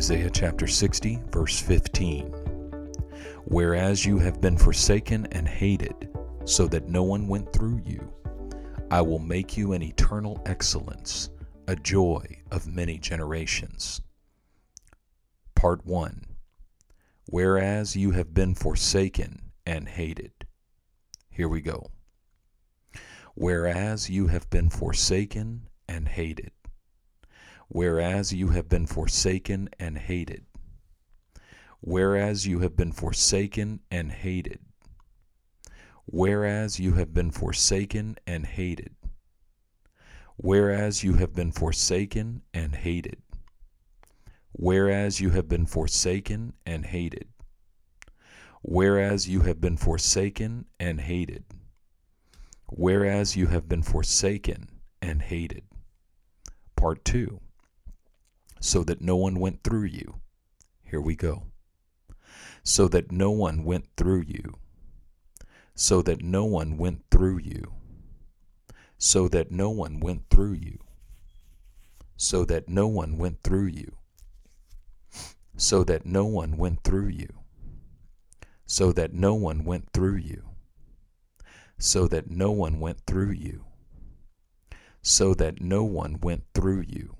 Isaiah chapter 60, verse 15. Whereas you have been forsaken and hated, so that no one went through you, I will make you an eternal excellence, a joy of many generations. Part 1 Whereas you have been forsaken and hated. Here we go. Whereas you have been forsaken and hated whereas you have been forsaken and hated. Whereas you have been forsaken and hated. Whereas you have been forsaken and hated. Whereas you have been forsaken and hated. Whereas you have been forsaken and hated. Whereas you have been forsaken and hated. Whereas you have been forsaken and hated. Part 2 so that no one went through you. Here we go. So that no one went through you. So that no one went through you. So that no one went through you. So that no one went through you. So that no one went through you. So that no one went through you. So that no one went through you. So that no one went through you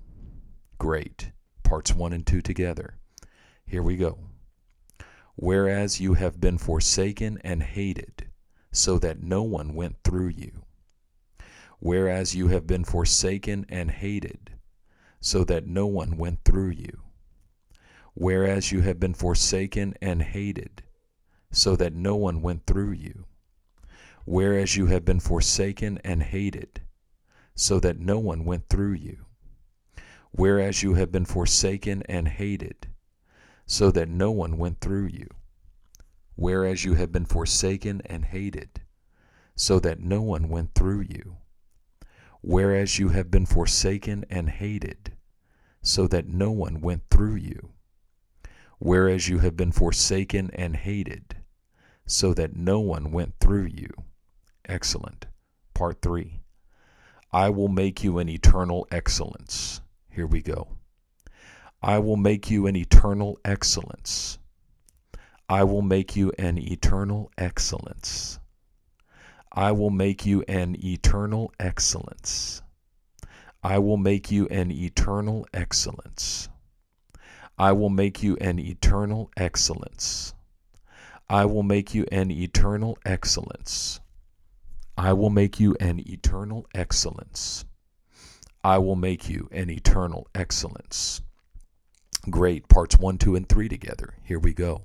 Great. Parts 1 and 2 together. Here we go. Whereas you have been forsaken and hated, so that no one went through you. Whereas you have been forsaken and hated, so that no one went through you. Whereas you have been forsaken and hated, so that no one went through you. Whereas you have been forsaken and hated, so that no one went through you whereas you have been forsaken and hated, so that no one went through you. Whereas you have been forsaken and hated, so that no one went through you. Whereas you have been forsaken and hated, so that no one went through you. Whereas you have been forsaken and hated, so that no one went through you. Excellent. Part 3. I will make you an eternal excellence here we go. I will make you an eternal excellence. I will make you an eternal excellence. I will make you an eternal excellence. I will make you an eternal excellence. I will make you an eternal excellence. I will make you an eternal excellence. I will make you an eternal excellence. I will make you an eternal excellence. Great. Parts 1, 2, and 3 together. Here we go.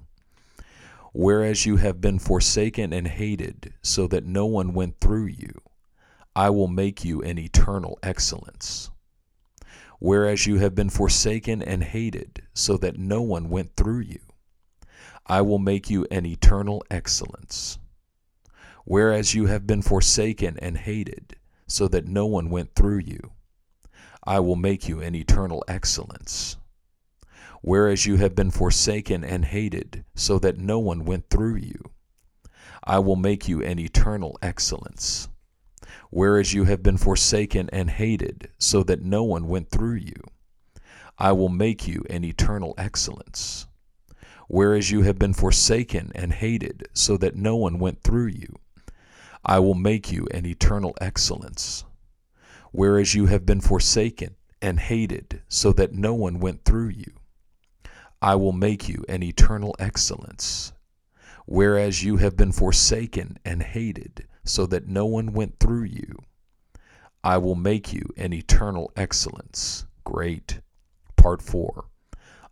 Whereas you have been forsaken and hated, so that no one went through you, I will make you an eternal excellence. Whereas you have been forsaken and hated, so that no one went through you, I will make you an eternal excellence. Whereas you have been forsaken and hated, so that no one went through you, I will make you an eternal excellence. Whereas you have been forsaken and hated, so that no one went through you, I will make you an eternal excellence. Whereas you have been forsaken and hated, so that no one went through you, I will make you an eternal excellence. Whereas you have been forsaken and hated, so that no one went through you, I will make you an eternal excellence whereas you have been forsaken and hated, so that no one went through you. I will make you an eternal excellence. Whereas you have been forsaken and hated, so that no one went through you. I will make you an eternal excellence. Great. Part 4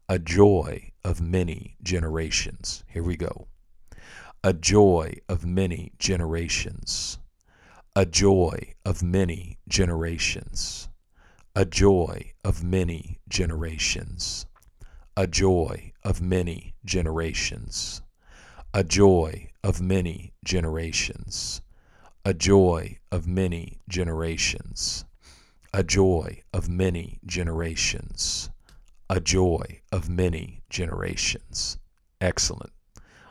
A joy of many generations. Here we go. A joy of many generations a joy of many generations, a joy of many generations, a joy of many generations, a joy of many generations, a joy of many generations, a joy of many generations, a joy of many generations. Excellent.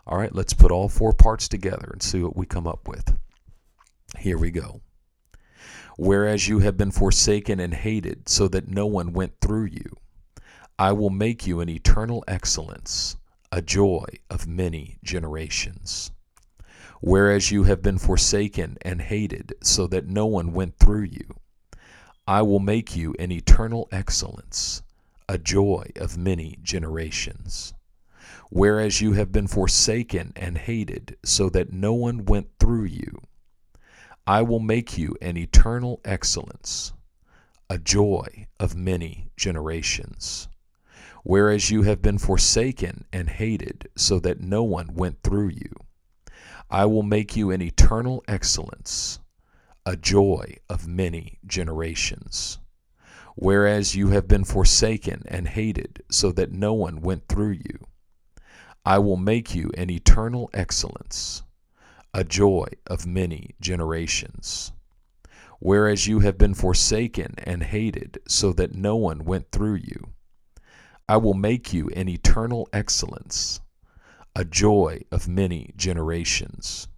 All right, let's put all four parts together and see what we come up with. Here we go. Whereas you have been forsaken and hated, so that no one went through you, I will make you an eternal excellence, a joy of many generations. Whereas you have been forsaken and hated, so that no one went through you, I will make you an eternal excellence, a joy of many generations. Whereas you have been forsaken and hated, so that no one went through you, I will make you an eternal excellence, a joy of many generations. Whereas you have been forsaken and hated, so that no one went through you, I will make you an eternal excellence, a joy of many generations. Whereas you have been forsaken and hated, so that no one went through you, I will make you an eternal excellence, a joy of many generations. Whereas you have been forsaken and hated, so that no one went through you, I will make you an eternal excellence, a joy of many generations.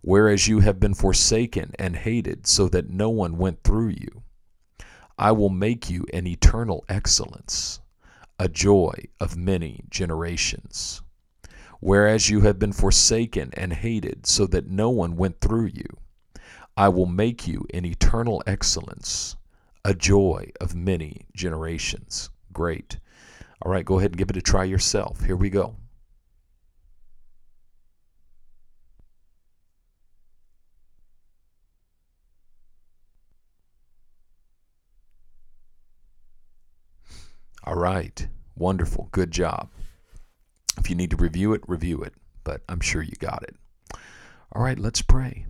Whereas you have been forsaken and hated, so that no one went through you, I will make you an eternal excellence, a joy of many generations. Whereas you have been forsaken and hated, so that no one went through you, I will make you an eternal excellence, a joy of many generations. Great. All right, go ahead and give it a try yourself. Here we go. All right. Wonderful. Good job. If you need to review it, review it, but I'm sure you got it. All right, let's pray.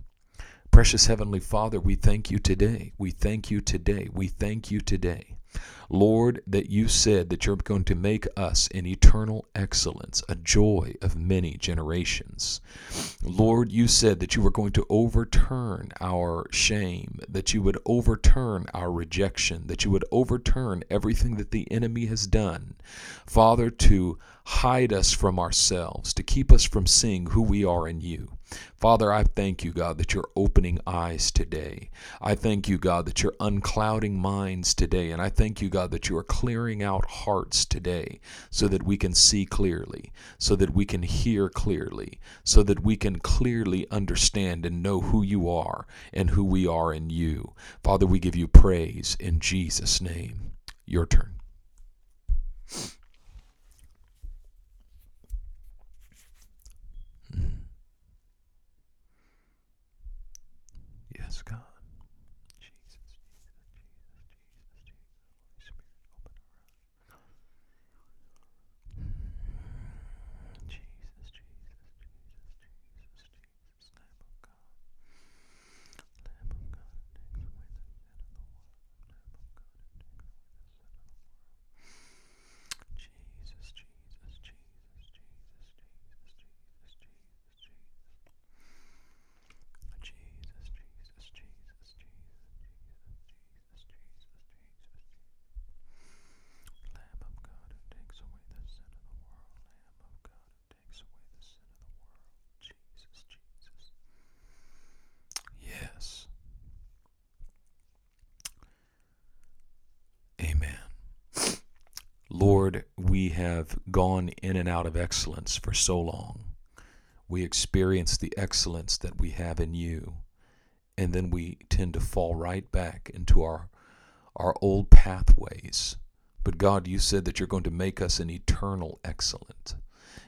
Precious Heavenly Father, we thank you today. We thank you today. We thank you today. Lord, that you said that you're going to make us an eternal excellence, a joy of many generations. Lord, you said that you were going to overturn our shame, that you would overturn our rejection, that you would overturn everything that the enemy has done. Father, to hide us from ourselves, to keep us from seeing who we are in you. Father, I thank you, God, that you're opening eyes today. I thank you, God, that you're unclouding minds today. And I thank you, God, that you are clearing out hearts today so that we can see clearly, so that we can hear clearly, so that we can clearly understand and know who you are and who we are in you. Father, we give you praise in Jesus' name. Your turn. Yes, God. Jesus, Jesus, Jesus, Jesus, Holy Spirit, open our eyes. Jesus, Jesus, Jesus, Jesus, Jesus, Lamb of God. Lamb of God, takes away the sin of the world. Lamb of God, takes away the sin of the world. Jesus, Jesus, Jesus, Jesus, Jesus, Jesus, Jesus, Jesus. Jesus, Jesus, Jesus, Jesus, Jesus, Jesus, Jesus, Lamb of God who takes away the sin of the world, Lamb of God who takes away the sin of the world, Jesus, Jesus. Yes. Amen. Lord, we have gone in and out of excellence for so long. We experience the excellence that we have in you and then we tend to fall right back into our our old pathways. But god you said that you're going to make us an eternal excellent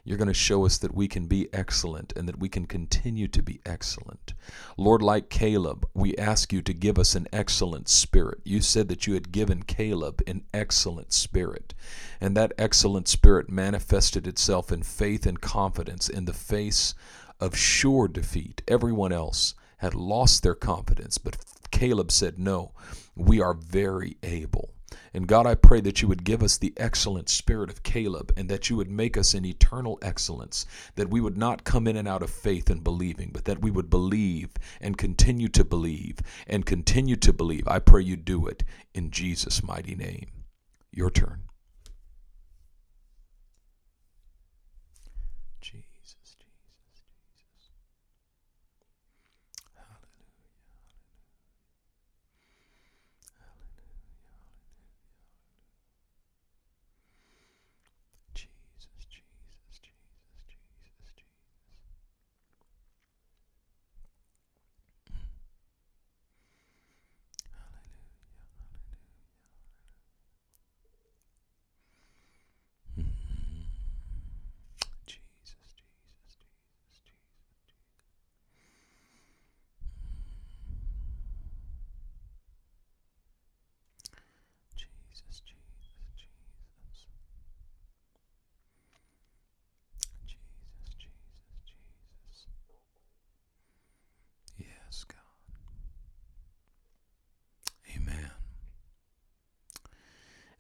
you're going to show us that we can be excellent and that we can continue to be excellent. Lord, like Caleb, we ask you to give us an excellent spirit. You said that you had given Caleb an excellent spirit, and that excellent spirit manifested itself in faith and confidence in the face of sure defeat. Everyone else had lost their confidence, but Caleb said, No, we are very able. And God, I pray that you would give us the excellent spirit of Caleb and that you would make us in eternal excellence, that we would not come in and out of faith and believing, but that we would believe and continue to believe and continue to believe. I pray you do it in Jesus' mighty name. Your turn. Jesus, Jesus, Jesus. Hallelujah. Hallelujah. Hallelujah.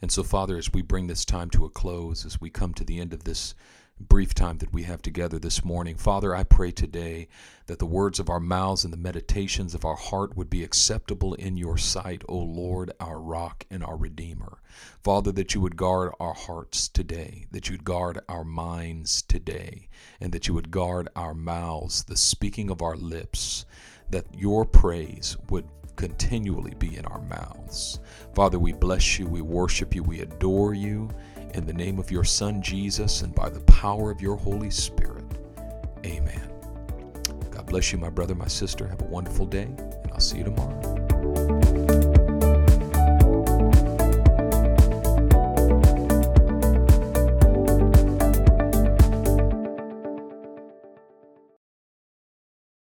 And so, Father, as we bring this time to a close, as we come to the end of this brief time that we have together this morning. Father, I pray today that the words of our mouths and the meditations of our heart would be acceptable in your sight, O Lord, our rock and our redeemer. Father, that you would guard our hearts today, that you'd guard our minds today, and that you would guard our mouths, the speaking of our lips, that your praise would continually be in our mouths. Father, we bless you, we worship you, we adore you. In the name of your Son, Jesus, and by the power of your Holy Spirit. Amen. God bless you, my brother, my sister. Have a wonderful day, and I'll see you tomorrow.